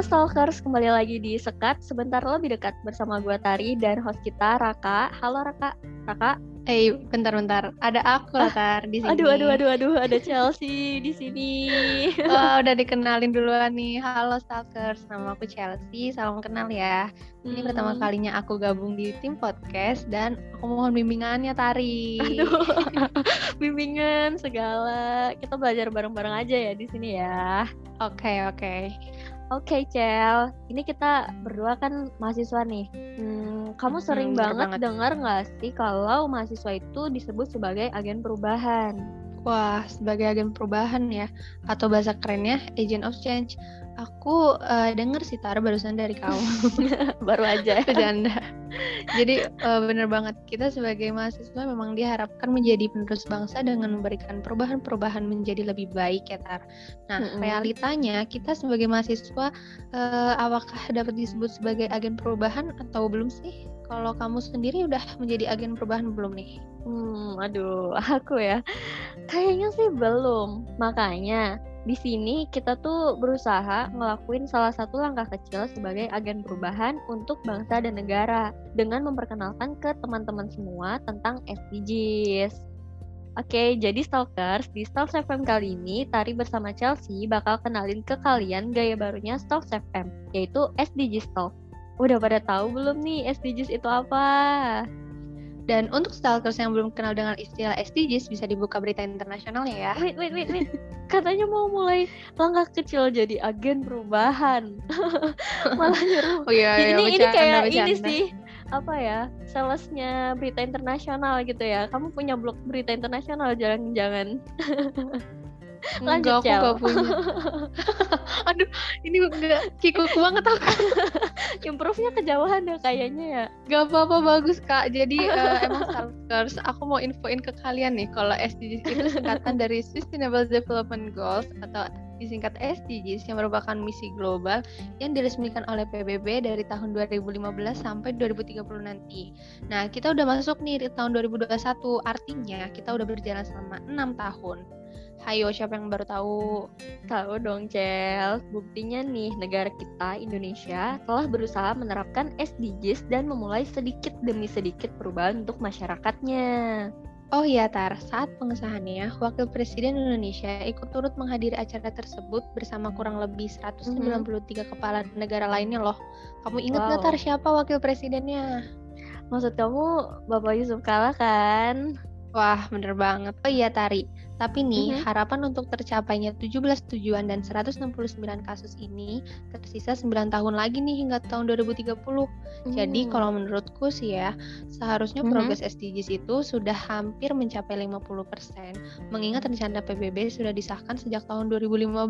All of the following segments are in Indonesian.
Halo Stalkers, kembali lagi di Sekat Sebentar Lebih Dekat bersama gue Tari dan host kita Raka. Halo Raka. Raka. Eh, bentar-bentar. Ada aku lah, Tar, di sini. Aduh, aduh, aduh, aduh, ada Chelsea di sini. oh, udah dikenalin duluan nih. Halo Stalkers, nama aku Chelsea. Salam kenal ya. Ini hmm. pertama kalinya aku gabung di tim podcast dan aku mohon bimbingannya Tari. Aduh, bimbingan segala. Kita belajar bareng-bareng aja ya di sini ya. Oke, okay, oke. Okay. Oke, okay, Cel. Ini kita berdua kan mahasiswa nih. Hmm, kamu sering hmm, banget, banget dengar nggak sih kalau mahasiswa itu disebut sebagai agen perubahan? Wah, sebagai agen perubahan ya, atau bahasa kerennya agent of change. Aku uh, denger sih Tar barusan dari kamu. Baru aja. Bercanda. Jadi uh, bener banget kita sebagai mahasiswa memang diharapkan menjadi penerus bangsa dengan memberikan perubahan-perubahan menjadi lebih baik ya Tar. Nah mm-hmm. realitanya kita sebagai mahasiswa uh, apakah dapat disebut sebagai agen perubahan atau belum sih? Kalau kamu sendiri udah menjadi agen perubahan belum nih? Hmm, aduh, aku ya. Kayaknya sih belum. Makanya di sini kita tuh berusaha ngelakuin salah satu langkah kecil sebagai agen perubahan untuk bangsa dan negara dengan memperkenalkan ke teman-teman semua tentang SDGs. Oke, jadi Stalkers, di Stalks FM kali ini, Tari bersama Chelsea bakal kenalin ke kalian gaya barunya Stalks FM, yaitu SDG Stalk. Udah pada tahu belum nih SDGs itu apa? Dan untuk stalkers yang belum kenal dengan istilah SDGs bisa dibuka berita internasionalnya ya. Wait, wait, wait, wait. Katanya mau mulai langkah kecil jadi agen perubahan. Malah nyuruh. Oh iya, iya ini, ini kayak bercanda. ini sih apa ya salesnya berita internasional gitu ya kamu punya blog berita internasional jangan-jangan Lanjut, Enggak, aku gak punya. Aduh, ini gak kikuku banget aku. Improve-nya kejauhan ya kayaknya ya. Gak apa-apa, bagus Kak. Jadi uh, emang Stalkers, aku mau infoin ke kalian nih, kalau SDGs itu singkatan dari Sustainable Development Goals atau disingkat SDGs yang merupakan misi global yang diresmikan oleh PBB dari tahun 2015 sampai 2030 nanti. Nah, kita udah masuk nih di tahun 2021, artinya kita udah berjalan selama 6 tahun. Hayo, siapa yang baru tahu? Tahu dong, Cel. Buktinya nih, negara kita, Indonesia, telah berusaha menerapkan SDGs dan memulai sedikit demi sedikit perubahan untuk masyarakatnya. Oh iya Tar, saat pengesahannya, Wakil Presiden Indonesia ikut turut menghadiri acara tersebut bersama kurang lebih 193 mm -hmm. kepala negara lainnya loh. Kamu inget wow. gak Tar siapa Wakil Presidennya? Maksud kamu Bapak Yusuf Kala kan? Wah, bener banget. Oh iya Tari, tapi nih, mm -hmm. harapan untuk tercapainya 17 tujuan dan 169 kasus ini tersisa 9 tahun lagi nih hingga tahun 2030. Mm. Jadi kalau menurutku sih ya, seharusnya mm -hmm. progres SDGs itu sudah hampir mencapai 50%. Mengingat rencana PBB sudah disahkan sejak tahun 2015.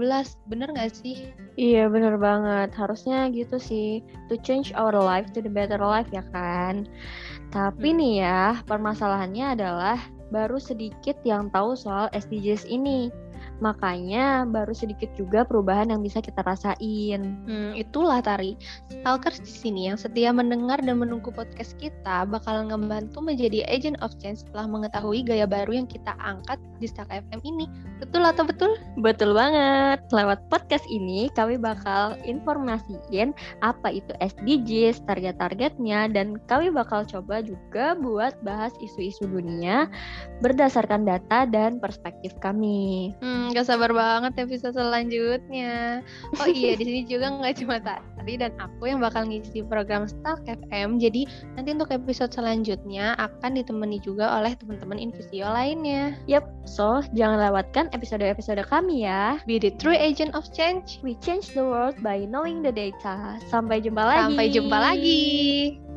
Bener nggak sih? Iya, bener banget. Harusnya gitu sih. To change our life to the better life ya kan? Tapi hmm. nih ya, permasalahannya adalah baru sedikit yang tahu soal SDGs ini. Makanya baru sedikit juga perubahan yang bisa kita rasain. Hmm, itulah Tari. Stalkers di sini yang setia mendengar dan menunggu podcast kita bakal ngebantu menjadi agent of change setelah mengetahui gaya baru yang kita angkat di Stalk FM ini. Betul atau betul? Betul banget. Lewat podcast ini kami bakal informasiin apa itu SDGs, target-targetnya, dan kami bakal coba juga buat bahas isu-isu dunia berdasarkan data dan perspektif kami. Hmm, gak sabar banget episode selanjutnya. Oh iya, di sini juga nggak cuma Tari dan aku yang bakal ngisi program Stalk FM. Jadi nanti untuk episode selanjutnya akan ditemani juga oleh teman-teman Invisio lainnya. Yap, so jangan lewatkan episode-episode kami ya. Be the true agent of change. We change the world by knowing the data. Sampai jumpa lagi. Sampai jumpa lagi.